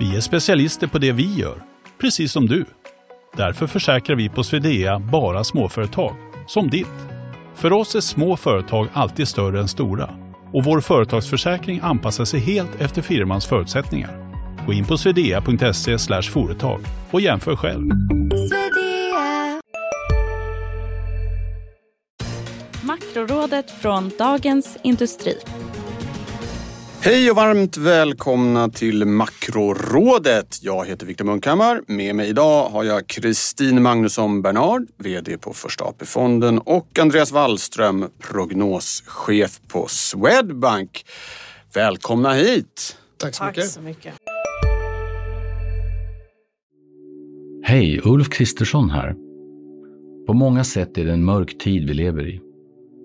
Vi är specialister på det vi gör, precis som du. Därför försäkrar vi på Swedea bara småföretag, som ditt. För oss är små företag alltid större än stora och vår företagsförsäkring anpassar sig helt efter firmans förutsättningar. Gå in på swedea.se företag och jämför själv. Makrorådet från Dagens Industri. Hej och varmt välkomna till Makrorådet. Jag heter Viktor Munkhammar. Med mig idag har jag Kristin Magnusson Bernard, VD på Första AP-fonden och Andreas Wallström, prognoschef på Swedbank. Välkomna hit! Tack så Tack mycket. så mycket. Hej, Ulf Kristersson här. På många sätt är det en mörk tid vi lever i.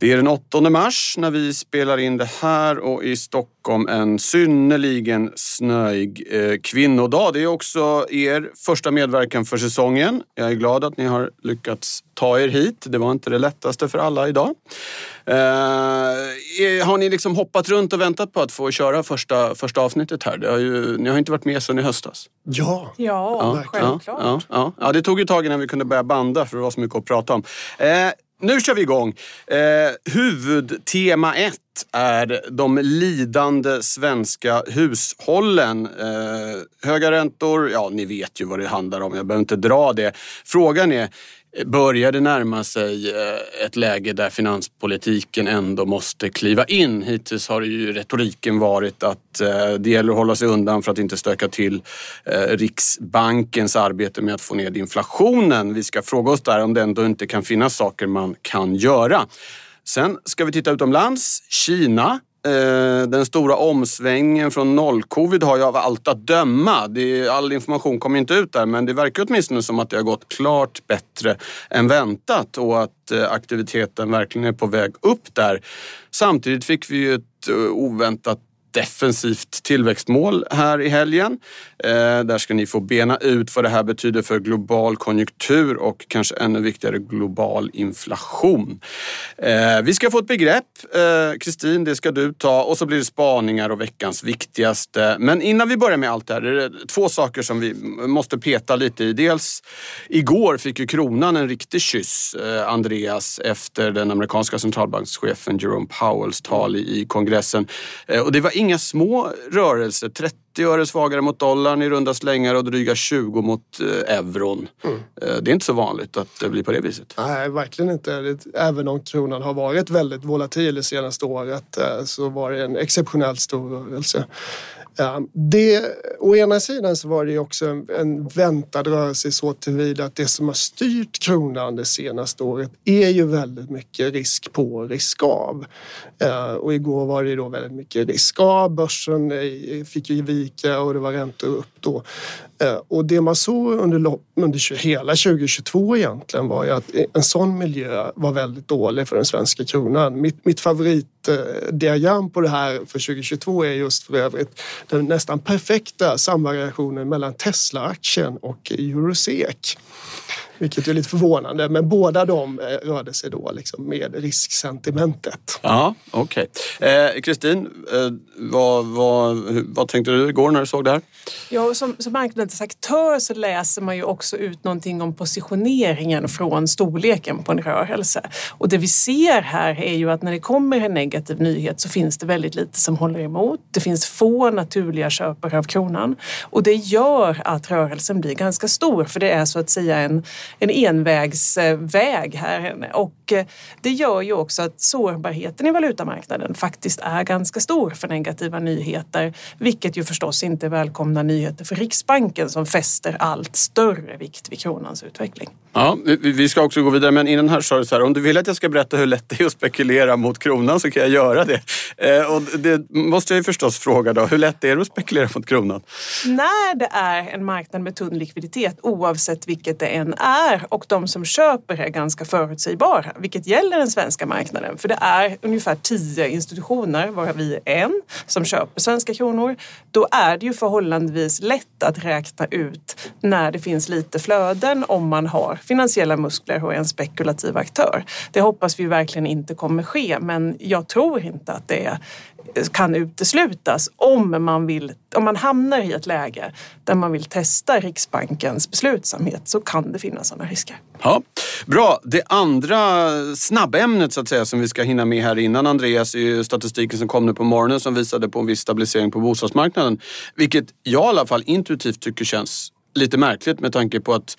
Det är den 8 mars när vi spelar in det här och i Stockholm en synnerligen snöig eh, kvinnodag. Det är också er första medverkan för säsongen. Jag är glad att ni har lyckats ta er hit. Det var inte det lättaste för alla idag. Eh, är- har ni liksom hoppat runt och väntat på att få köra första, första avsnittet här? Det har ju, ni har inte varit med sedan i höstas. Ja, Ja, självklart. Ja, ja, ja, det tog ju tag innan vi kunde börja banda för det var så mycket att prata om. Eh, nu kör vi igång. Eh, huvudtema ett är de lidande svenska hushållen. Eh, höga räntor, ja ni vet ju vad det handlar om. Jag behöver inte dra det. Frågan är, började närma sig eh, ett läge där finanspolitiken ändå måste kliva in? Hittills har ju retoriken varit att eh, det gäller att hålla sig undan för att inte stöka till eh, Riksbankens arbete med att få ned inflationen. Vi ska fråga oss där om det ändå inte kan finnas saker man kan göra. Sen ska vi titta utomlands. Kina. Eh, den stora omsvängningen från nollcovid har ju av allt att döma, det är, all information kommer inte ut där, men det verkar åtminstone som att det har gått klart bättre än väntat och att eh, aktiviteten verkligen är på väg upp där. Samtidigt fick vi ju ett eh, oväntat defensivt tillväxtmål här i helgen. Eh, där ska ni få bena ut vad det här betyder för global konjunktur och kanske ännu viktigare global inflation. Eh, vi ska få ett begrepp. Eh, Kristin, det ska du ta och så blir det spaningar och veckans viktigaste. Men innan vi börjar med allt det här, är det två saker som vi måste peta lite i. Dels igår fick ju kronan en riktig kyss, eh, Andreas, efter den amerikanska centralbankschefen Jerome Powells tal i, i kongressen. Eh, och det var inga små rörelser. 30 öre svagare mot dollarn i runda slängar och dryga 20 mot eh, euron. Eh, det är inte så vanligt att det blir på det viset. nej verkligen inte. Även om kronan har varit väldigt volatil det senaste året eh, så var det en exceptionellt stor rörelse. Ja, Det, å ena sidan så var det ju också en, en väntad rörelse så tillvida att det som har styrt kronan det senaste året är ju väldigt mycket risk på, risk av. Eh, Och igår var det ju då väldigt mycket risk av. Börsen fick ju vika och det var räntor upp då. Eh, och det man såg under, under hela 2022 egentligen var ju att en sån miljö var väldigt dålig för den svenska kronan. Mitt, mitt favoritdiagram på det här för 2022 är just för övrigt den nästan perfekta samvariationen mellan Tesla-aktien och Eurosec. Vilket är lite förvånande, men båda de eh, rörde sig då liksom med risksentimentet. Ja, okej. Eh, Kristin, eh, vad, vad, hur- vad tänkte du igår när du såg det här? Ja, som, som marknadens aktör så läser man ju också ut någonting om positioneringen från storleken på en rörelse. Och det vi ser här är ju att när det kommer en negativ nyhet så finns det väldigt lite som håller emot. Det finns få naturliga köpare av kronan och det gör att rörelsen blir ganska stor för det är så att säga en en envägsväg här. Och eh, det gör ju också att sårbarheten i valutamarknaden faktiskt är ganska stor för negativa nyheter, vilket ju förstås inte är välkomna nyheter för Riksbanken som fäster allt större vikt vid kronans utveckling. Ja, vi ska också gå vidare, men innan här sa du så här, om du vill att jag ska berätta hur lätt det är att spekulera mot kronan så kan jag göra det. Eh, och det måste jag ju förstås fråga då, hur lätt är det att spekulera mot kronan? När det är en marknad med tunn likviditet, oavsett vilket det än är, och de som köper är ganska förutsägbara, vilket gäller den svenska marknaden. För det är ungefär tio institutioner, varav vi är en, som köper svenska kronor. Då är det ju förhållandevis lätt att räkna ut när det finns lite flöden om man har finansiella muskler och är en spekulativ aktör. Det hoppas vi verkligen inte kommer ske, men jag tror inte att det kan uteslutas om man, vill, om man hamnar i ett läge där man vill testa Riksbankens beslutsamhet så kan det finnas sådana risker. Ja, Bra, det andra snabbämnet så att säga som vi ska hinna med här innan Andreas är ju statistiken som kom nu på morgonen som visade på en viss stabilisering på bostadsmarknaden. Vilket jag i alla fall intuitivt tycker känns lite märkligt med tanke på att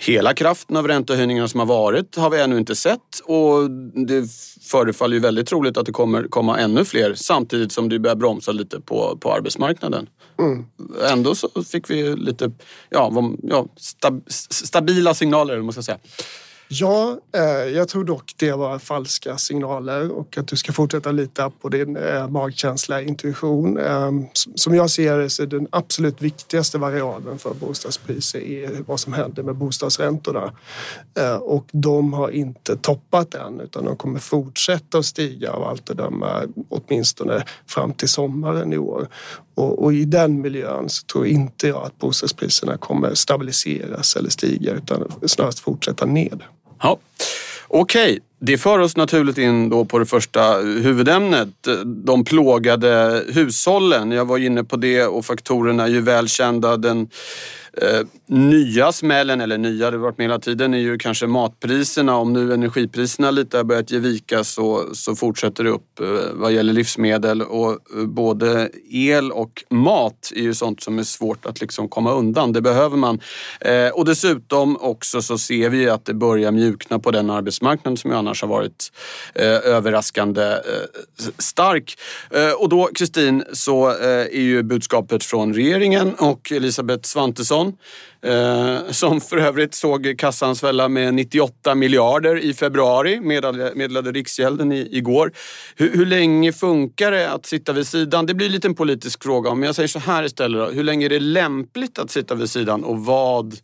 Hela kraften av räntehöjningarna som har varit har vi ännu inte sett och det förefaller ju väldigt troligt att det kommer komma ännu fler samtidigt som det börjar bromsa lite på, på arbetsmarknaden. Mm. Ändå så fick vi lite ja, ja, stab, stabila signaler, måste jag säga. Ja, eh, jag tror dock det var falska signaler och att du ska fortsätta lita på din eh, magkänsla, intuition. Eh, som jag ser det så är den absolut viktigaste variabeln för bostadspriser är vad som händer med bostadsräntorna. Eh, och de har inte toppat än utan de kommer fortsätta att stiga av allt att döma åtminstone fram till sommaren i år. Och, och, i den miljön så tror inte jag att bostadspriserna kommer stabiliseras eller stiga utan snarast fortsätta ned. Ja. Okej, okay. det för oss naturligt in då på det första huvudämnet. De plågade hushållen. Jag var inne på det och faktorerna är ju välkända. Den Eh, nya smällen, eller nya, det har varit med hela tiden, är ju kanske matpriserna. Om nu energipriserna lite har börjat ge vika så, så fortsätter det upp eh, vad gäller livsmedel. Och eh, både el och mat är ju sånt som är svårt att liksom komma undan. Det behöver man. Eh, och dessutom också så ser vi att det börjar mjukna på den arbetsmarknaden som ju annars har varit eh, överraskande eh, stark. och då Kristin så är ju budskapet från regeringen och Elisabeth Svantesson Eh, som för övrigt såg kassan svälla med 98 miljarder i februari, meddelade, meddelade Riksgälden i, igår. Hur, hur, länge funkar det att sitta vid sidan? Det blir en liten politisk fråga. Men jag säger så här istället då. Hur länge är det lämpligt att sitta vid sidan och vad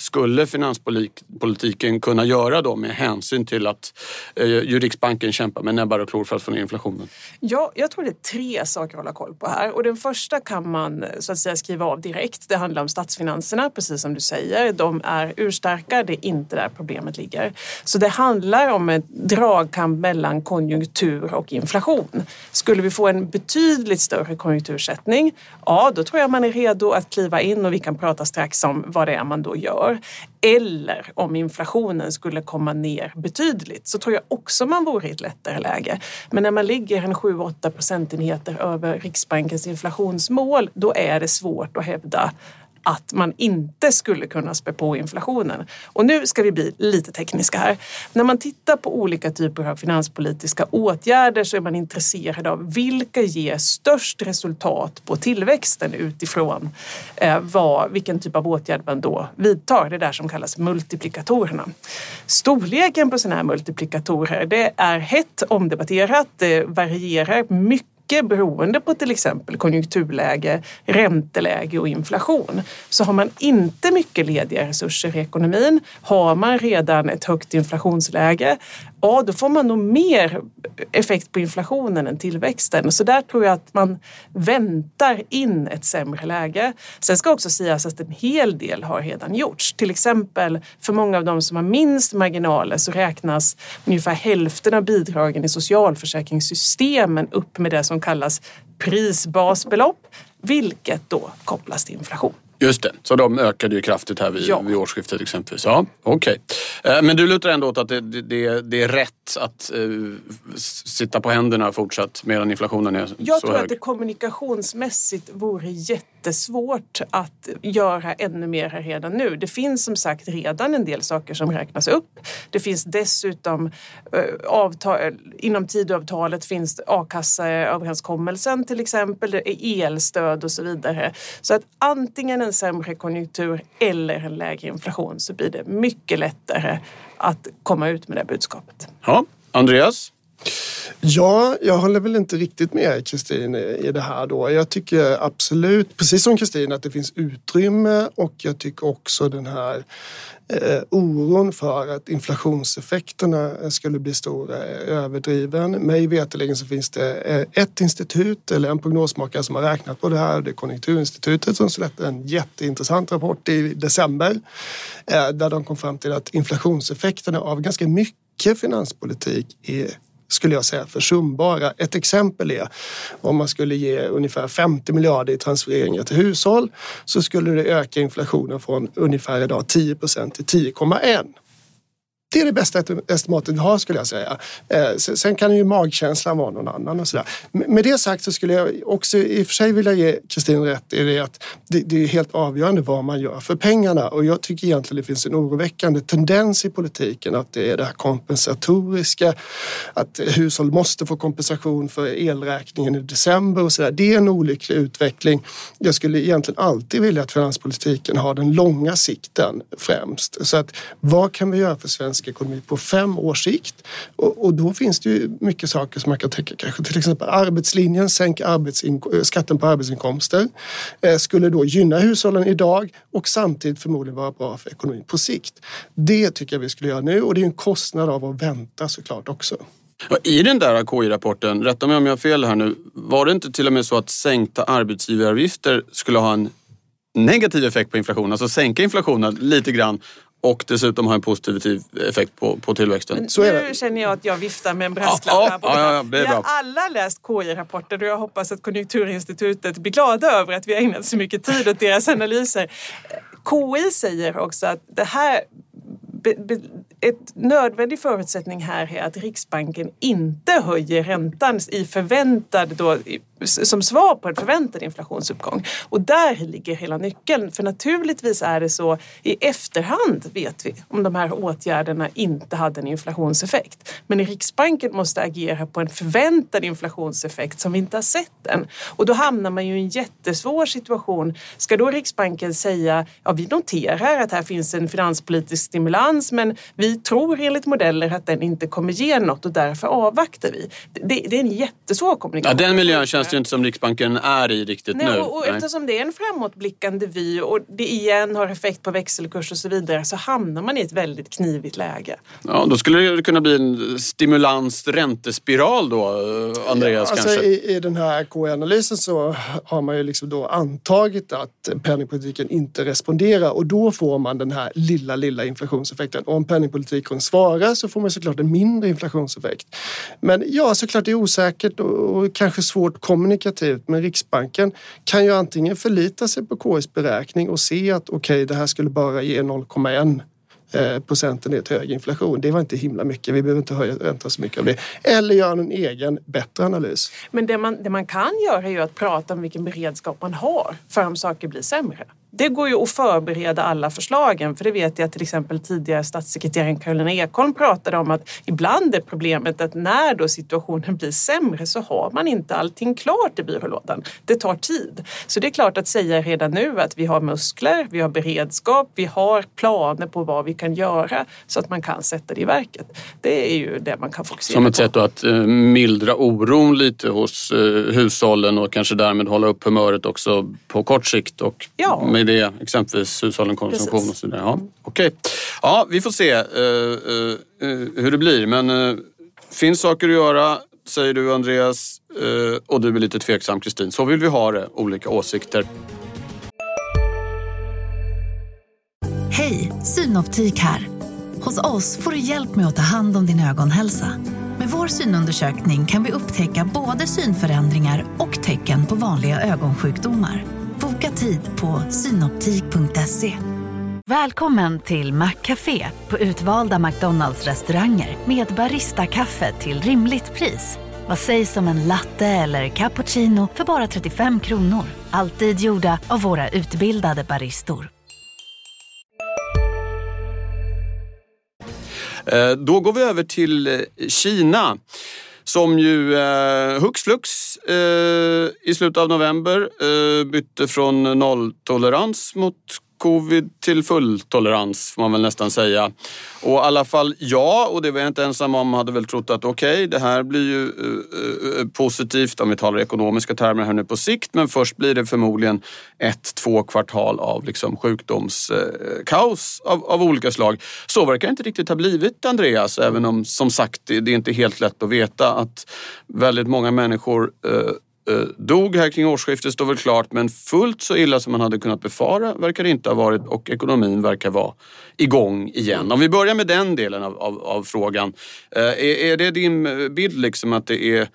skulle finanspolitiken kunna göra då med hänsyn till att eh, Riksbanken kämpar med näbbar och klor för att få ner inflationen? Ja, jag tror det är tre saker att hålla koll på här. Och den första kan man så att säga skriva av direkt. Det handlar om statsfinanserna, precis som du säger. De är urstarka, det är inte där problemet ligger. Så det handlar om ett dragkamp mellan konjunktur och inflation. Skulle vi få en betydligt större konjunktursättning, ja då tror jag man är redo att kliva in och vi kan prata strax om vad det är man då gör gör. Eller om inflationen skulle komma ner betydligt så tror jag också man vore i ett lättare läge. Men när man ligger en 7-8 procentenheter över Riksbankens inflationsmål då är det svårt att hävda att man inte skulle kunna spä på inflationen. Och nu ska vi bli lite tekniska här. När man tittar på olika typer av finanspolitiska åtgärder så är man intresserad av vilka ger störst resultat på tillväxten utifrån eh, vad, vilken typ av åtgärd man då vidtar. Det där som kallas multiplikatorerna. Storleken på sådana här multiplikatorer det är hett omdebatterat. Det varierar mycket mycket beroende på till exempel konjunkturläge, ränteläge och inflation. Så har man inte mycket lediga resurser i ekonomin, har man redan ett högt inflationsläge, ja då får man nog mer effekt på inflationen än tillväxten. Så där tror jag att man väntar in ett sämre läge. Sen ska också sägas att en hel del har redan gjorts. Till exempel för många av de som har minst marginaler så räknas ungefär hälften av bidragen i socialförsäkringssystemen upp med det som kallas prisbasbelopp, vilket då kopplas till inflation. Just det, så de ökade ju kraftigt här vid, Ja. vid årsskiftet exempelvis. Ja, okej. Eh, Men du lutar ändå åt att det, det, det är rätt att s- sitta på händerna fortsatt medan inflationen är Jag så tror hög? att det kommunikationsmässigt vore jättesvårt att göra ännu mer här redan nu. Det finns som sagt redan en del saker som räknas upp. Det finns dessutom eh, avtal, inom Tidöavtalet finns a-kassaöverenskommelsen till exempel, det är elstöd och så vidare. Så att antingen en sämre konjunktur eller en lägre inflation så blir det mycket lättare att komma ut med det budskapet. Ja, Andreas? Ja, jag håller väl inte riktigt med Kristin i det här då. Jag tycker absolut, precis som Kristin, att det finns utrymme och jag tycker också den här eh, oron för att inflationseffekterna eh, skulle bli stora är eh, överdriven. Mig veterligen så finns det eh, ett institut eller en prognosmakare som har räknat på det här. Det är Konjunkturinstitutet som släppte en jätteintressant rapport i december eh, där de kom fram till att inflationseffekterna av ganska mycket finanspolitik är skulle jag säga försumbara. Ett exempel är om man skulle ge ungefär 50 miljarder i transfereringar till hushåll så skulle det öka inflationen från ungefär idag 10 procent till 10,1. Det är det bästa estimatet vi har skulle jag säga. Eh, sen- kan ju magkänslan vara någon annan och sådär. Med med det sagt så skulle jag också i och för sig vilja ge Kristin rätt i det att det, det är helt avgörande vad man gör för pengarna och jag tycker egentligen det finns en oroväckande tendens i politiken att det är det här kompensatoriska, att hushåll måste få kompensation för elräkningen i december och sådär. Det är en olycklig utveckling. Jag skulle egentligen alltid vilja att finanspolitiken har den långa sikten främst. Så att vad kan vi göra för svensk ekonomi på fem års sikt? Och, och då finns det ju mycket saker som man kan tänka kanske till exempel arbetslinjen, sänk eh, skatten på arbetsinkomster. Eh, skulle då gynna hushållen idag och samtidigt förmodligen vara bra för ekonomin på sikt. Det tycker jag vi skulle göra nu och det är en kostnad av att vänta såklart också. I den där KI-rapporten, rätta mig om jag har fel här nu, var det inte till och med så att sänkta arbetsgivaravgifter skulle ha en negativ effekt på inflationen? Alltså sänka inflationen lite grann och dessutom ha en positiv effekt på, på tillväxten. Men Så är nu känner jag att jag viftar med en Ja, brasklapp ja, här på ja, ja, det är Vi har bra. alla läst KI-rapporten och jag hoppas att Konjunkturinstitutet blir glada över att vi har ägnat så mycket tid åt deras analyser. KI säger också att det här be, be, ett nödvändig förutsättning här är att Riksbanken inte höjer räntan i förväntad då, som svar på en förväntad inflationsuppgång. Och där ligger hela nyckeln. För naturligtvis är det så i efterhand vet vi om de här åtgärderna inte hade en inflationseffekt. Men Riksbanken måste agera på en förväntad inflationseffekt som vi inte har sett än. Och då hamnar man ju i en jättesvår situation. Ska då Riksbanken säga ja vi noterar att här finns en finanspolitisk stimulans men vi tror enligt modeller att den inte kommer ge något och därför avvaktar vi. Det, det är en jättesvår kommunikation. Ja, den miljön känns det ju inte som Riksbanken är i riktigt Nej, nu. och, och Nej. eftersom det är en framåtblickande vy och det igen har effekt på växelkurs och så vidare så hamnar man i ett väldigt knivigt läge. Ja, då skulle det kunna bli en stimulans räntespiral då, Andreas Alltså kanske? i, I den här KI-analysen så har man ju liksom då antagit att penningpolitiken inte responderar och då får man den här lilla, lilla inflationseffekten. Och om penningpolitiken svarar så får man såklart en mindre inflationseffekt. Men ja, såklart det är osäkert och, och kanske svårt kommunikativt. Men Riksbanken kan ju antingen förlita sig på KIs beräkning och se att okej, det här skulle bara ge 0,1 eh, procentenhet hög inflation. Det var inte himla mycket. Vi behöver inte höja räntan så mycket av det. Eller göra en egen bättre analys. Men det man, det man kan göra är ju att prata om vilken beredskap man har för om saker blir sämre. Det går ju att förbereda alla förslagen för det vet jag till exempel tidigare statssekreteraren Karolina Ekholm pratade om att ibland är problemet att när då situationen blir sämre så har man inte allting klart i byrålådan. Det tar tid. Så det är klart att säga redan nu att vi har muskler, vi har beredskap, vi har planer på vad vi kan göra så att man kan sätta det i verket. Det är ju det man kan fokusera Som ett på. sätt att eh, mildra oron lite hos eh, hushållen och kanske därmed hålla upp humöret också på kort sikt och Ja. Med det exempelvis hushållen konsumtion Precis. och så vidare. Ja, Okej. Ja, vi får se eh, eh, hur det blir men eh, finns saker att göra säger du Andreas och du är lite tveksam Kristin. Så vill vi ha det, olika åsikter. Hej, Synoptik här. Hos oss får du hjälp med att ta hand om din ögonhälsa. Med vår synundersökning kan vi upptäcka både synförändringar och tecken på vanliga ögonsjukdomar. Boka tid på synoptik.se. Välkommen till Maccafé på utvalda McDonalds restauranger med Baristakaffe till rimligt pris. Vad sägs om en latte eller cappuccino för bara 35 kronor? Alltid gjorda av våra utbildade baristor. Eh, Då går vi över till eh, Kina som ju eh, hux flux eh, i slutet av november eh, bytte från nolltolerans mot covid till fulltolerans får man väl nästan säga. Och i alla fall jag, och det var jag inte ensam om, hade väl trott att okej, det här blir ju eh, eh, eh positivt om vi talar ekonomiska termer här nu på sikt, men först blir det förmodligen ett, två kvartal av liksom sjukdomskaos eh, av, av olika slag. Så verkar det inte riktigt ha blivit Andreas, även om som sagt det, det är inte helt lätt att veta att väldigt många människor eh, Eh, dog här kring årsskiftet står väl klart men fullt så illa som man hade kunnat befara verkar det inte ha varit och ekonomin verkar vara igång igen. Om vi börjar med den delen av, av, av frågan. Eh, är, är det din eh, bild liksom att det är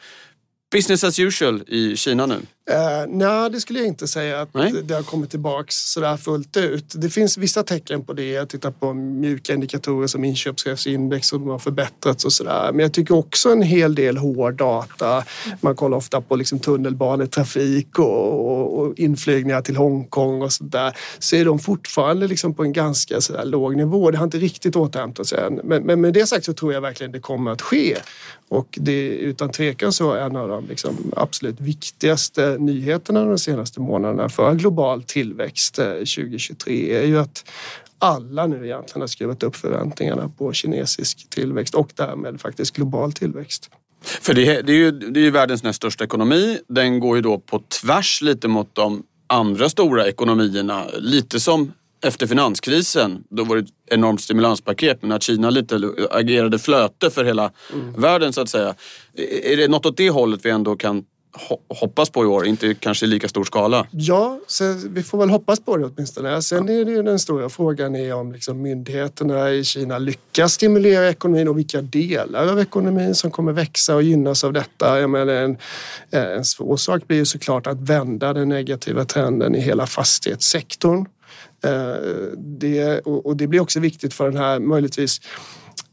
business as usual i Kina nu? Uh, nej, det skulle jag inte säga att Nej. det har kommit tillbaks sådär fullt ut. Det finns vissa tecken på det. Jag tittar på mjuka indikatorer som inköpschefsindex som har förbättrats och sådär. Men jag tycker också en hel del hård data. Man kollar ofta på liksom tunnelbanetrafik och, och, och inflygningar till Hongkong och sådär. Så är de fortfarande liksom på en ganska sådär låg nivå. Det har inte riktigt återhämtat sig än. Men, men med det sagt så tror jag verkligen det kommer att ske. Och det är utan tvekan så en av de liksom absolut viktigaste nyheterna de senaste månaderna för global tillväxt eh, 2023 är ju att alla nu egentligen har skruvat upp förväntningarna på kinesisk tillväxt och därmed faktiskt global tillväxt. För det, det, är ju, det är ju världens näst största ekonomi. Den går ju då på tvärs lite mot de andra stora ekonomierna. Lite som efter finanskrisen. Då var det ett enormt stimulanspaket men att Kina lite agerade flöte för hela världen så att säga. Är det något åt det hållet vi ändå kan hoppas på i år? Inte kanske i lika stor skala. Ja, så vi får väl hoppas på det åtminstone. Sen är det ju den stora frågan är om liksom myndigheterna i Kina lyckas stimulera ekonomin och vilka delar av ekonomin som kommer växa och gynnas av detta. Jag menar, en, en svår sak blir ju såklart att vända den negativa trenden i hela fastighetssektorn. Eh, det, och det blir också viktigt för den här möjligtvis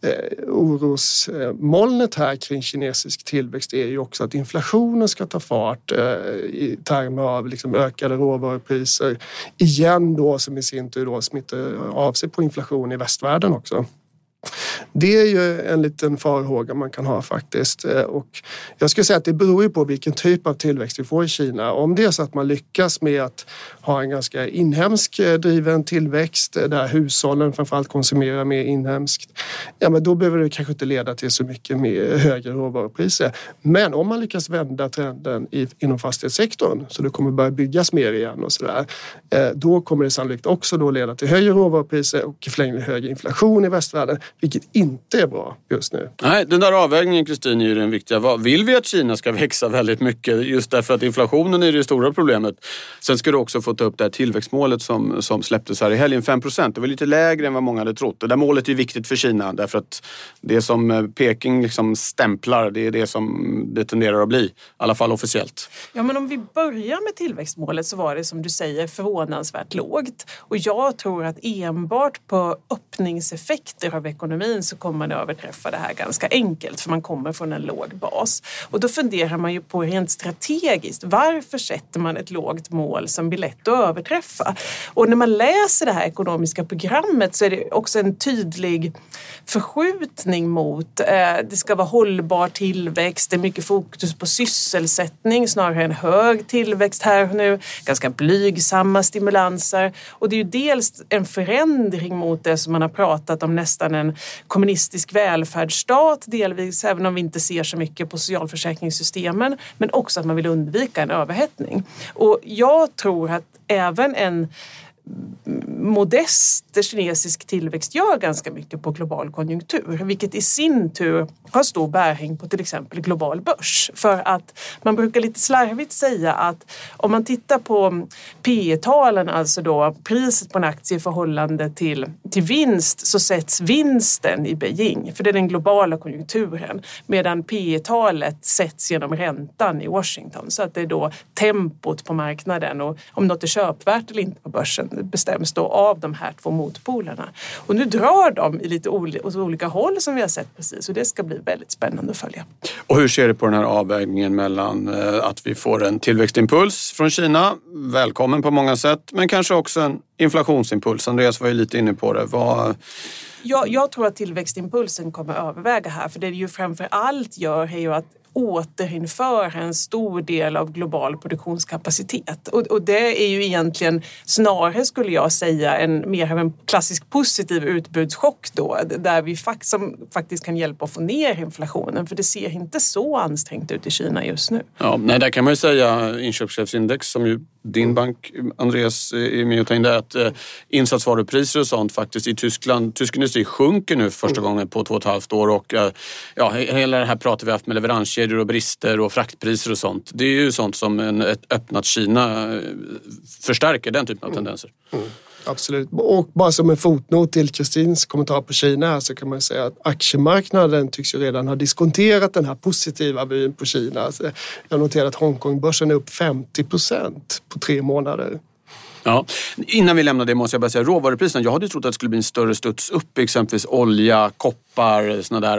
eh, orosmolnet här kring kinesisk tillväxt är ju också att inflationen ska ta fart eh, i termer av liksom ökade råvarupriser. Igen då som i sin tur då smittar av sig på inflation i västvärlden också. Det är ju en liten farhåga man kan ha faktiskt. Eh, och jag skulle säga att det beror ju på vilken typ av tillväxt vi får i Kina. Om det är så att man lyckas med att ha en ganska inhemsk eh, driven tillväxt eh, där hushållen framförallt konsumerar mer inhemskt. Ja, men då behöver det kanske inte leda till så mycket mer högre råvarupriser. Men om man lyckas vända trenden inom fastighetssektorn så det kommer börja byggas mer igen och sådär. där, Då kommer det sannolikt också då leda till högre råvarupriser och i förlängningen högre inflation i västvärlden, vilket inte är bra just nu. Nej, den där avvägningen Kristin är ju den viktiga. Vill vi att Kina ska växa väldigt mycket just därför att inflationen är det stora problemet. Sen ska du också få ta upp det här tillväxtmålet som, som släpptes här i helgen, 5 procent. Det var lite lägre än vad många hade trott. Det där målet är viktigt för Kina därför att det som eh, Peking liksom stämplar, det är det som det tenderar att bli. I alla fall officiellt. Ja, men om vi börjar med tillväxtmålet så var det som du säger förvånansvärt lågt. Och jag tror att enbart på öppningseffekter av ekonomin så kommer man överträffa det här ganska enkelt för man kommer från en låg bas. Och då funderar man ju på rent strategiskt, varför sätter man ett lågt mål som blir lätt att överträffa? Och när man läser det här ekonomiska programmet så är det också en tydlig förskjutning mot eh, det ska vara hållbar tillväxt, det är mycket fokus på sysselsättning snarare än hög tillväxt här och nu, ganska blygsamma stimulanser och det är ju dels en förändring mot det som man har pratat om nästan en kommunistisk välfärdsstat delvis, även om vi inte ser så mycket på socialförsäkringssystemen, men också att man vill undvika en överhettning. Och jag tror att även en modest kinesisk tillväxt gör ganska mycket på global konjunktur, vilket i sin tur har stor bäring på till exempel global börs. För att man brukar lite slarvigt säga att om man tittar på P talen alltså då priset på en aktie i förhållande till, till vinst, så sätts vinsten i Beijing, för det är den globala konjunkturen, medan P talet sätts genom räntan i Washington. Så att det är då tempot på marknaden och om något är köpvärt eller inte på börsen bestäms då av de här två motpolerna. Och nu drar de i lite åt olika håll som vi har sett precis och det ska bli väldigt spännande att följa. Och hur ser du på den här avvägningen mellan eh, att vi får en tillväxtimpuls från Kina, välkommen på många sätt, men kanske också en inflationsimpuls. Andreas var ju lite inne på det. Vad... Jag, jag tror att tillväxtimpulsen kommer att överväga här för det det ju framför allt gör är ju att återinföra en stor del av global produktionskapacitet. Och, och, det är ju egentligen snarare skulle jag säga en mer av en klassisk positiv utbudschock då där vi fakt som faktiskt kan hjälpa att få ner inflationen för det ser inte så ansträngt ut i Kina just nu. Ja, nej, där kan man ju säga inköpschefsindex som ju din bank, Andreas, är med och tar in det att eh, insatsvarupriser och sånt faktiskt i Tyskland, tysk industri sjunker nu för första mm. gången på två och ett halvt år och eh, ja, hela det här pratet vi haft med leveranskedjor och brister och fraktpriser och sånt. Det är ju sånt som en, ett öppnat Kina eh, förstärker den typen av mm. tendenser. Mm. Absolut. Och bara som en fotnot till Kristins kommentar på Kina så kan man säga att aktiemarknaden tycks ju redan ha diskonterat den här positiva vyn på Kina. Jag noterar att Hongkongbörsen är upp 50 procent på tre månader. Ja. Innan vi lämnar det måste jag bara säga råvarupriserna. Jag hade trott att det skulle bli en större studs upp exempelvis olja, koppar, såna där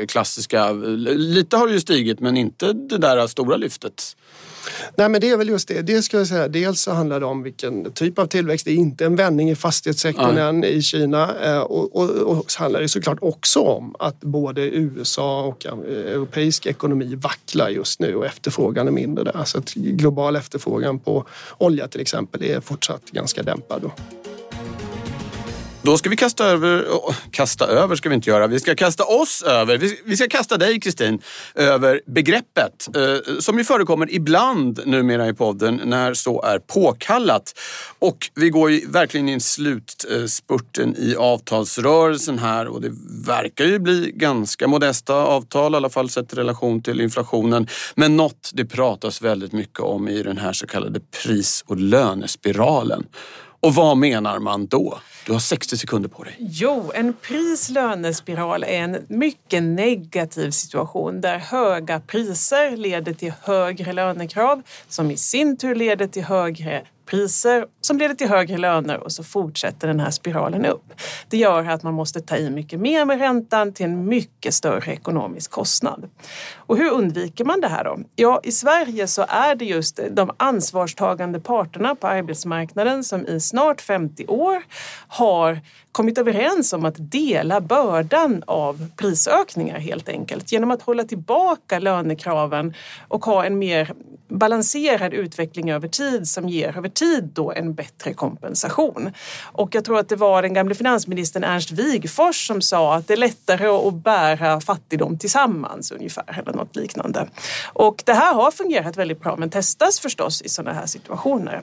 eh, klassiska. Eh, lite har det ju stigit men inte det där stora lyftet. Nej men det är väl just det. Det ska jag säga. Dels så handlar det om vilken typ av tillväxt. Det är inte en vändning i fastighetssektorn än i Kina. Eh, och, och, och så handlar det såklart också om att både USA och eh, europeisk ekonomi vacklar just nu och efterfrågan är mindre där. Så att global efterfrågan på olja till exempel är fortsatt ganska dämpad. Då. Då ska vi kasta över, oh, kasta över ska vi inte göra, vi ska kasta oss över, vi, vi ska kasta dig Kristin över begreppet eh, som ju förekommer ibland numera i podden när så är påkallat. Och vi går ju verkligen in i slutspurten i avtalsrörelsen här och det verkar ju bli ganska modesta avtal, i alla fall sett i relation till inflationen. Men något det pratas väldigt mycket om i den här så kallade pris och lönespiralen. Och vad menar man då? Du har 60 sekunder på dig. Jo, en pris-lönespiral är en mycket negativ situation där höga priser leder till högre lönekrav som i sin tur leder till högre priser som leder till högre löner och så fortsätter den här spiralen upp. Det gör att man måste ta i mycket mer med räntan till en mycket större ekonomisk kostnad. Och hur undviker man det här då? Ja, i Sverige så är det just de ansvarstagande parterna på arbetsmarknaden som i snart 50 år har kommit överens om att dela bördan av prisökningar helt enkelt genom att hålla tillbaka lönekraven och ha en mer balanserad utveckling över tid som ger över tid då en bättre kompensation. Och jag tror att det var den gamle finansministern Ernst Wigforss som sa att det är lättare att bära fattigdom tillsammans ungefär eller något liknande. Och det här har fungerat väldigt bra men testas förstås i sådana här situationer.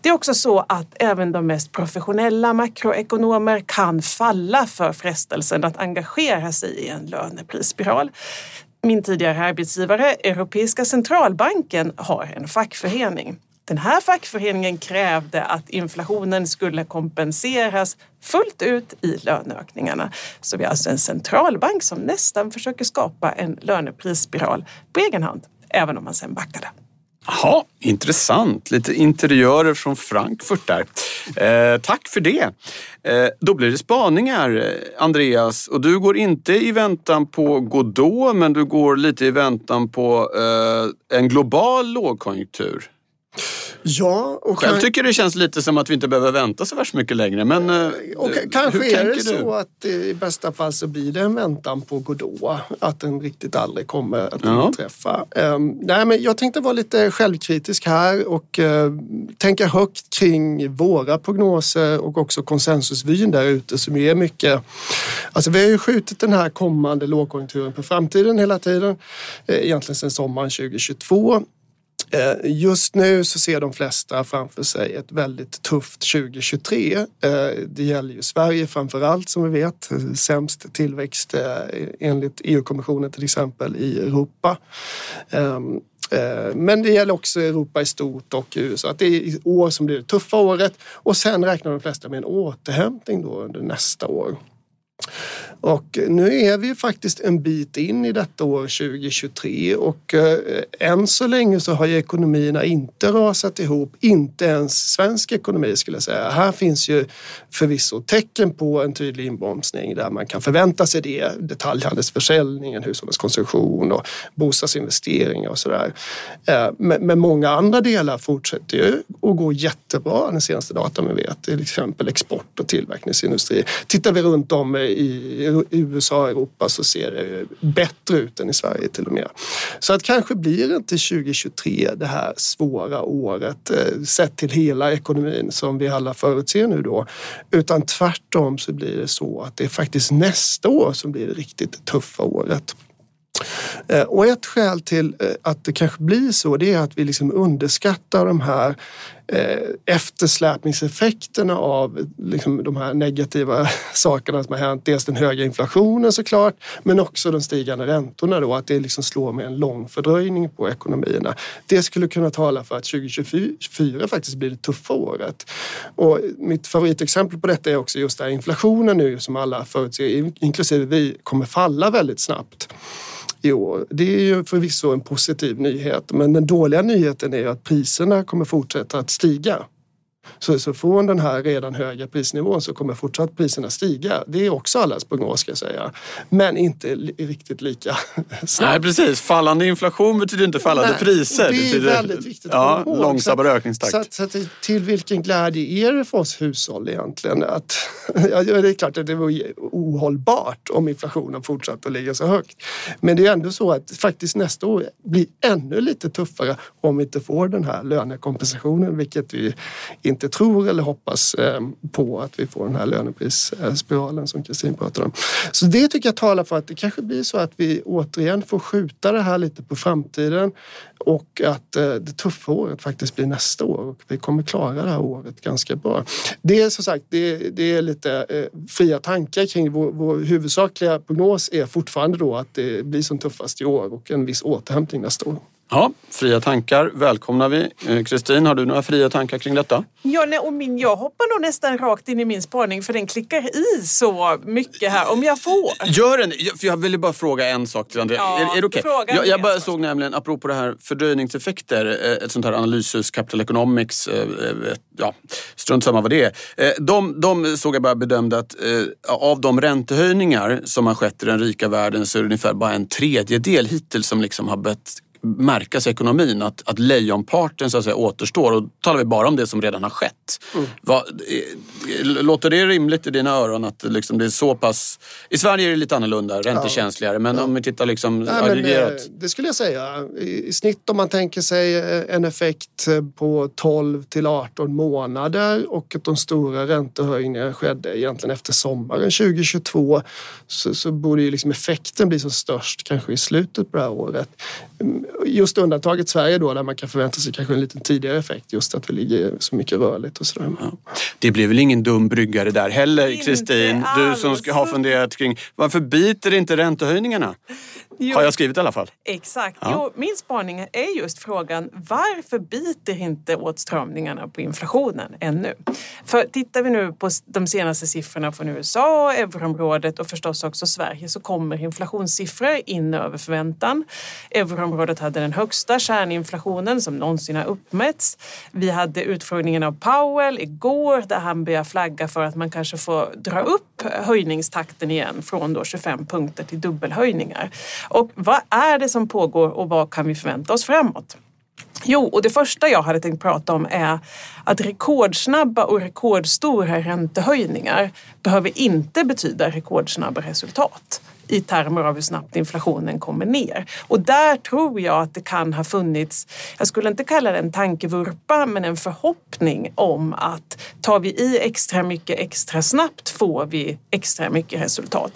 Det är också så att även de mest professionella makroekonomer kan falla för frestelsen att engagera sig i en löneprisspiral min tidigare arbetsgivare, Europeiska centralbanken, har en fackförening. Den här fackföreningen krävde att inflationen skulle kompenseras fullt ut i löneökningarna. Så vi har alltså en centralbank som nästan försöker skapa en löneprisspiral på egen hand, även om man sen backade. Jaha, intressant. Lite interiörer från Frankfurt där. Eh, tack för det. Eh, då blir det spaningar, eh, Andreas. Och du går inte i väntan på Godot, men du går lite i väntan på eh, en global lågkonjunktur. Ja, och Själv kan... tycker det känns lite som att vi inte behöver vänta så värst mycket längre. Men, eh, och kanske är det så att i bästa fall så blir det en väntan på Godot. Att den riktigt aldrig kommer att ja. inträffa. Um, nej, men jag tänkte vara lite självkritisk här och uh, tänka högt kring våra prognoser och också konsensusvyn där ute som är mycket... Alltså vi har ju skjutit den här kommande lågkonjunkturen på framtiden hela tiden. Uh, egentligen sedan sommaren 2022. Eh, just nu så ser de flesta framför sig ett väldigt tufft 2023. Eh, det gäller ju Sverige framför allt som vi vet. Sämst tillväxt eh, enligt EU-kommissionen till exempel i Europa. Ehm, men det gäller också Europa i stort och USA. Att det är i år som blir det tuffa året och sen räknar de flesta med en återhämtning då under nästa år. Och nu är vi faktiskt en bit in i detta år 2023 och eh, än så länge så har ju ekonomierna inte rasat ihop, inte ens svensk ekonomi skulle jag säga. Här finns ju förvisso tecken på en tydlig inbromsning där man kan förvänta sig det. Detaljhandelsförsäljningen, hushållens konsumtion och bostadsinvesteringar och sådär. Eh, men, men många andra delar fortsätter ju att gå jättebra den senaste datan vi vet, till exempel export och tillverkningsindustri. Tittar vi runt om i USA och Europa så ser det bättre ut än i Sverige till och med. Så att kanske blir det inte 2023 det här svåra året eh, sett till hela ekonomin som vi alla förutser nu då. Utan tvärtom så blir det så att det är faktiskt nästa år som blir det riktigt tuffa året. Eh, och ett skäl till eh, att det kanske blir så det är att vi liksom underskattar de här Eh, eftersläpningseffekterna av liksom de här negativa sakerna som har hänt. Dels den höga inflationen såklart, men också de stigande räntorna då, att det liksom slår med en lång fördröjning på ekonomierna. Det skulle kunna tala för att 2024 faktiskt blir det tuffa året. Och mitt favoritexempel på detta är också just där här inflationen nu som alla förutser, inklusive vi, kommer falla väldigt snabbt i år. Det är ju förvisso en positiv nyhet, men den dåliga nyheten är ju att priserna kommer fortsätta att stiga. Så, så från den här redan höga prisnivån så kommer fortsatt priserna stiga. Det är också allas prognos ska jag säga. Men inte riktigt lika snabbt. Nej precis, fallande inflation betyder inte fallande Nej, priser. Det är betyder, väldigt viktigt ja, ihåg. Långsammare ökningstakt. Så, att, så att, till vilken glädje är det för oss hushåll egentligen? Att, ja, det är klart att det vore ohållbart om inflationen fortsatte att ligga så högt. Men det är ändå så att faktiskt nästa år blir ännu lite tuffare om vi inte får den här lönekompensationen, vilket vi inte tror eller hoppas ehm, på att vi får den här löneprisspiralen som Kristin pratade om. Så det tycker jag talar för att det kanske blir så att vi återigen får skjuta det här lite på framtiden och att eh, det tuffa året faktiskt blir nästa år och vi kommer klara det här året ganska bra. Det är som sagt, det, det är lite eh, fria tankar kring vår, vår huvudsakliga prognos är fortfarande då att det blir som tuffast i år och en viss återhämtning nästa år. Ja, fria tankar välkomnar vi. Eh, Kristin, har du några fria tankar kring detta? Ja, nej, och min, jag hoppar nog nästan rakt in i min spaning för den klickar i så mycket här, om jag får. Gör den! För jag ville bara fråga en sak till Andrea. Ja, är, är det okej? fråga Jag, jag bara såg nämligen, apropå det här fördröjningseffekter, eh, ett sånt här analyshus, Capital Economics, eh, ja, strunt samma vad det är. De, de såg jag bara bedömde att av de räntehöjningar som har skett i den rika världen så är det ungefär bara en tredjedel hittills som liksom har bett märkas i ekonomin att, att lejonparten så att säga, återstår. Och då talar vi bara om det som redan har skett. Mm. Va, låter det rimligt i dina öron att liksom det är så pass... I Sverige är det lite annorlunda, räntekänsligare. Men ja. om vi tittar liksom Nej, aggregerat. Men, det skulle jag säga. I snitt om man tänker sig eh, en effekt på 12 till 18 månader och att de stora räntehöjningarna skedde egentligen efter sommaren 2022 så, så borde ju liksom effekten bli som störst kanske i slutet på det här året just undantaget Sverige då där man kan förvänta sig kanske en lite tidigare effekt just att vi ligger så mycket rörligt och sådär. Ja. Det blir väl ingen dum bryggare där heller Kristin? Du som ska ha funderat kring varför biter inte räntehöjningarna? Jo. Har jag skrivit i alla fall. Exakt. Ja. Jo, min spaning är just frågan varför biter inte åtstramningarna på inflationen ännu? För tittar vi nu på de senaste siffrorna från USA, euroområdet och förstås också Sverige så kommer inflationssiffror in över förväntan. Euroområdet hade den högsta kärninflationen som någonsin har uppmätts. Vi hade utfrågningen av Powell igår där han börjar flagga för att man kanske får dra upp höjningstakten igen från då 25 punkter till dubbelhöjningar. Och vad är det som pågår och vad kan vi förvänta oss framåt? Jo, och det första jag hade tänkt prata om är att rekordsnabba och rekordstora räntehöjningar behöver inte betyda rekordsnabba resultat i termer av hur snabbt inflationen kommer ner. Och där tror jag att det kan ha funnits, jag skulle inte kalla det en tankevurpa, men en förhoppning om att tar vi i extra mycket extra snabbt får vi extra mycket resultat.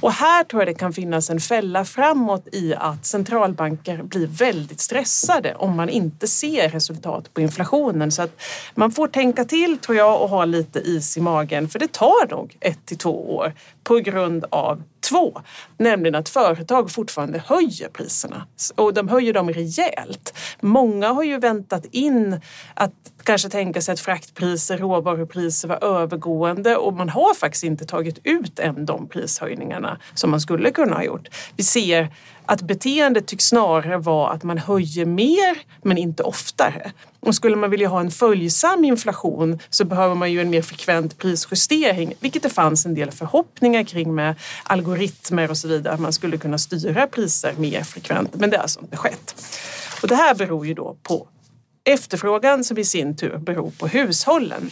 Och här tror jag det kan finnas en fälla framåt i att centralbanker blir väldigt stressade om man inte ser resultat på inflationen. Så att man får tänka till tror jag och ha lite is i magen för det tar nog ett till två år på grund av två, nämligen att företag fortfarande höjer priserna och de höjer dem rejält. Många har ju väntat in att kanske tänka sig att fraktpriser, råvarupriser var övergående och man har faktiskt inte tagit ut än de prishöjningarna som man skulle kunna ha gjort. Vi ser att beteendet tycks snarare vara att man höjer mer men inte oftare. Och skulle man vilja ha en följsam inflation så behöver man ju en mer frekvent prisjustering, vilket det fanns en del förhoppningar kring med algoritmer och så vidare, att man skulle kunna styra priser mer frekvent. Men det har alltså inte skett. Och det här beror ju då på efterfrågan som i sin tur beror på hushållen.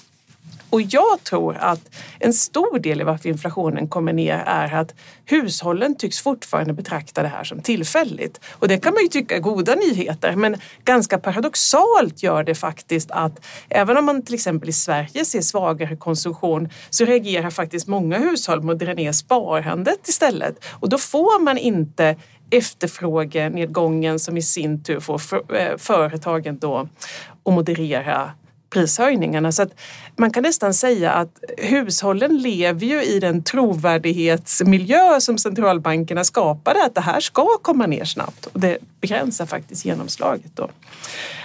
Och jag tror att en stor del i varför inflationen kommer ner är att hushållen tycks fortfarande betrakta det här som tillfälligt. Och det kan man ju tycka är goda nyheter, men ganska paradoxalt gör det faktiskt att även om man till exempel i Sverige ser svagare konsumtion så reagerar faktiskt många hushåll med att dra ner sparandet istället. Och då får man inte efterfrågenedgången som i sin tur får eh, företagen då att moderera prishöjningarna. Så att man kan nästan säga att hushållen lever ju i den trovärdighetsmiljö som centralbankerna skapade, att det här ska komma ner snabbt och det begränsar faktiskt genomslaget. Då.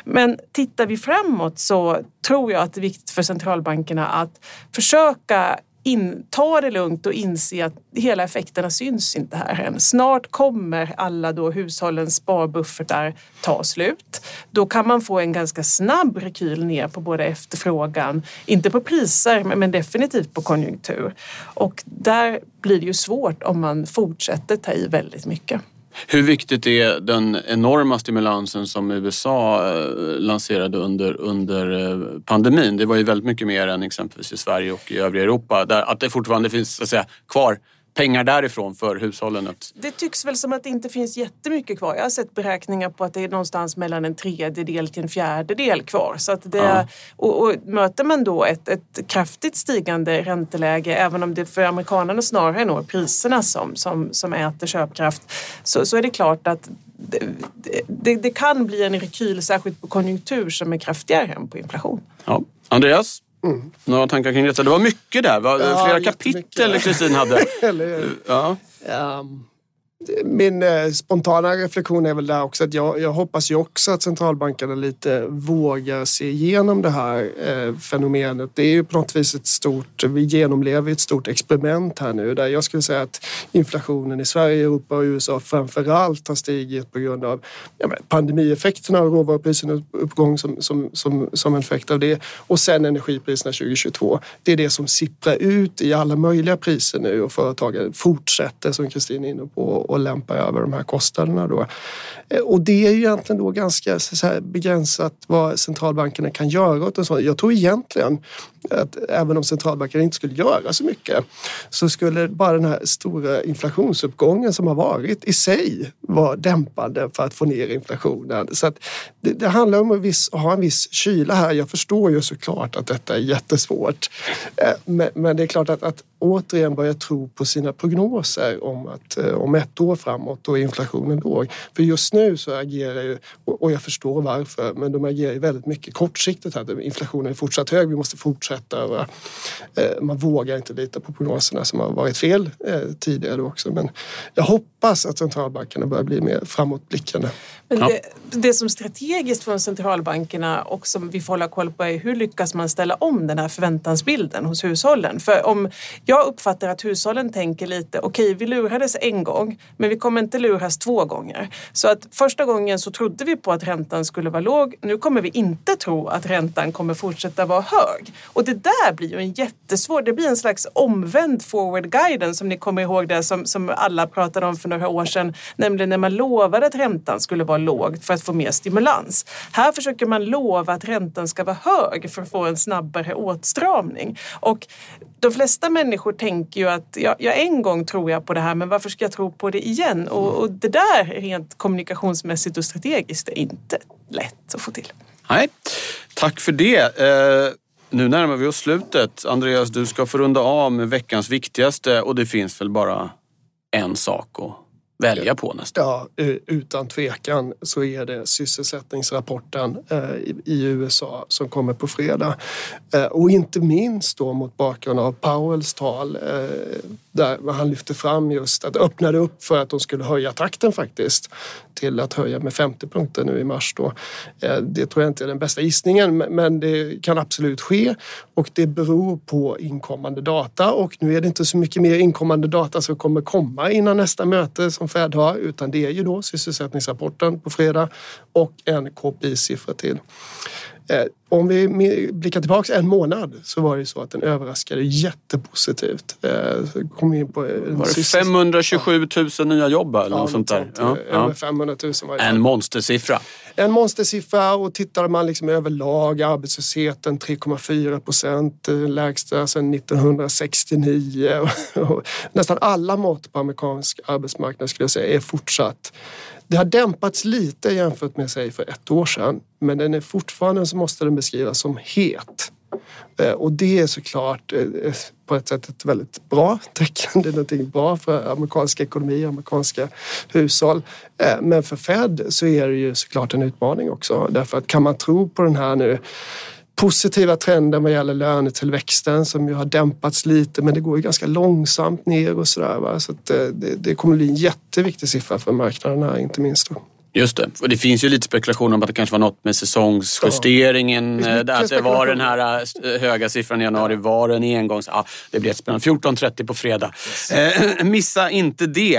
Men tittar vi framåt så tror jag att det är viktigt för centralbankerna att försöka in, ta det lugnt och inse att hela effekterna syns inte här än. Snart kommer alla då hushållens sparbuffertar ta slut. Då kan man få en ganska snabb rekyl ner på både efterfrågan, inte på priser men definitivt på konjunktur. Och där blir det ju svårt om man fortsätter ta i väldigt mycket. Hur viktigt är den enorma stimulansen som USA eh, lanserade under, under eh, pandemin? Det var ju väldigt mycket mer än exempelvis i Sverige och i övriga Europa. Där, att det fortfarande finns så att säga, kvar pengar därifrån för hushållen? Det tycks väl som att det inte finns jättemycket kvar. Jag har sett beräkningar på att det är någonstans mellan en tredjedel till en fjärdedel kvar. Så att det, ja. och, och, möter man då ett, ett kraftigt stigande ränteläge, även om det för amerikanerna snarare når priserna som, som, som äter köpkraft, så, så är det klart att det, det, det kan bli en rekyl, särskilt på konjunktur, som är kraftigare än på inflation. Ja. Andreas? Mm. Några tankar kring detta? Det var mycket där. Va? Ja, Flera kapitel Kristin hade. ja. Um, min eh, spontana reflektion är väl där också att jag, jag hoppas ju också att centralbankerna lite vågar se igenom det här eh, fenomenet. Det är ju på något vis ett stort, vi genomlever ett stort experiment här nu där jag skulle säga att inflationen i Sverige, Europa och USA framför allt har stigit på grund av ja, pandemieffekterna och råvaruprisernas uppgång som, som, som, som en effekt av det och sen energipriserna 2022. Det är det som sipprar ut i alla möjliga priser nu och företagen fortsätter som Kristin är inne på och lämpa över de här kostnaderna. Då. Eh, och det är ju egentligen då ganska så här, begränsat vad centralbankerna kan göra åt en sån. Jag tror egentligen att även om centralbankerna inte skulle göra så mycket så skulle bara den här stora inflationsuppgången som har varit i sig vara dämpande för att få ner inflationen. Så att det, det handlar om att, viss, att ha en viss kyla här. Jag förstår ju såklart att detta är jättesvårt. Eh, men, men det är klart att, att återigen börja tro på sina prognoser om att eh, om ett år framåt då är inflationen låg. För just nu så agerar ju, och jag förstår varför, men de agerar ju väldigt mycket kortsiktigt här. Inflationen är fortsatt hög, vi måste fortsätta. Och, eh, man vågar inte lita på prognoserna som har varit fel eh, tidigare också. Men jag hoppas att centralbankerna börjar bli mer framåtblickande. Men det, det som strategiskt från centralbankerna och som vi får hålla koll på är hur lyckas man ställa om den här förväntansbilden hos hushållen? För om jag uppfattar att hushållen tänker lite, okej okay, vi lurades en gång men vi kommer inte luras två gånger. Så att första gången så trodde vi på att räntan skulle vara låg. Nu kommer vi inte tro att räntan kommer fortsätta vara hög. Och det där blir ju en jättesvår, det blir en slags omvänd forward guidance som ni kommer ihåg det som, som alla pratade om för några år sedan. Nämligen när man lovade att räntan skulle vara låg för att få mer stimulans. Här försöker man lova att räntan ska vara hög för att få en snabbare åtstramning. Och de flesta människor människor tänker ju att ja, ja, en gång tror jag på det här men varför ska jag tro på det igen? Och, och det där rent kommunikationsmässigt och strategiskt är inte lätt att få till. Nej, tack för det. Eh, nu närmar vi oss slutet. Andreas, du ska få runda av med veckans viktigaste och det finns väl bara en sak att välja på nästan. Ja, utan tvekan så är det sysselsättningsrapporten eh, i USA som kommer på fredag. Eh, och inte minst då mot bakgrund av Powells tal eh, där han lyfte fram just att öppnade upp för att de skulle höja takten faktiskt till att höja med 50 punkter nu i mars. Då. Det tror jag inte är den bästa gissningen men det kan absolut ske och det beror på inkommande data och nu är det inte så mycket mer inkommande data som kommer komma innan nästa möte som Fed har utan det är ju då sysselsättningsrapporten på fredag och en KPI-siffra till. Eh, om vi blickar tillbaka en månad så var det så att den överraskade jättepositivt. Eh, kom in på var det 527 000 nya jobb eller ja, något sånt där? Ja, över 500 000 var det. En monstersiffra. En monstersiffra och tittar man liksom överlag arbetslösheten 3,4 procent, eh, lägsta sedan 1969. Nästan alla mått på amerikansk arbetsmarknad skulle jag säga är fortsatt det har dämpats lite jämfört med sig för ett år sedan men den är fortfarande så måste den beskrivas som het. Eh, och det är såklart eh, eh, på ett sätt ett väldigt bra tecken. Det är någonting bra för amerikansk ekonomi, amerikanska hushåll. Men för Fed så är det ju såklart en utmaning också. Därför att kan man tro på den här nu positiva trenden vad gäller lönetillväxten som ju har dämpats lite men det går ju ganska långsamt ner och sådär. Så det, det, kommer bli en jätteviktig siffra för marknaden här inte minst. Då. Just det. Och det finns ju lite spekulationer om att det kanske var något med säsongsjusteringen. Ja. Det att det var den här äh, höga siffran i januari. Var en engångs... Ja, det blir ett spännande. 14.30 på fredag. Yes. Eh, missa inte det.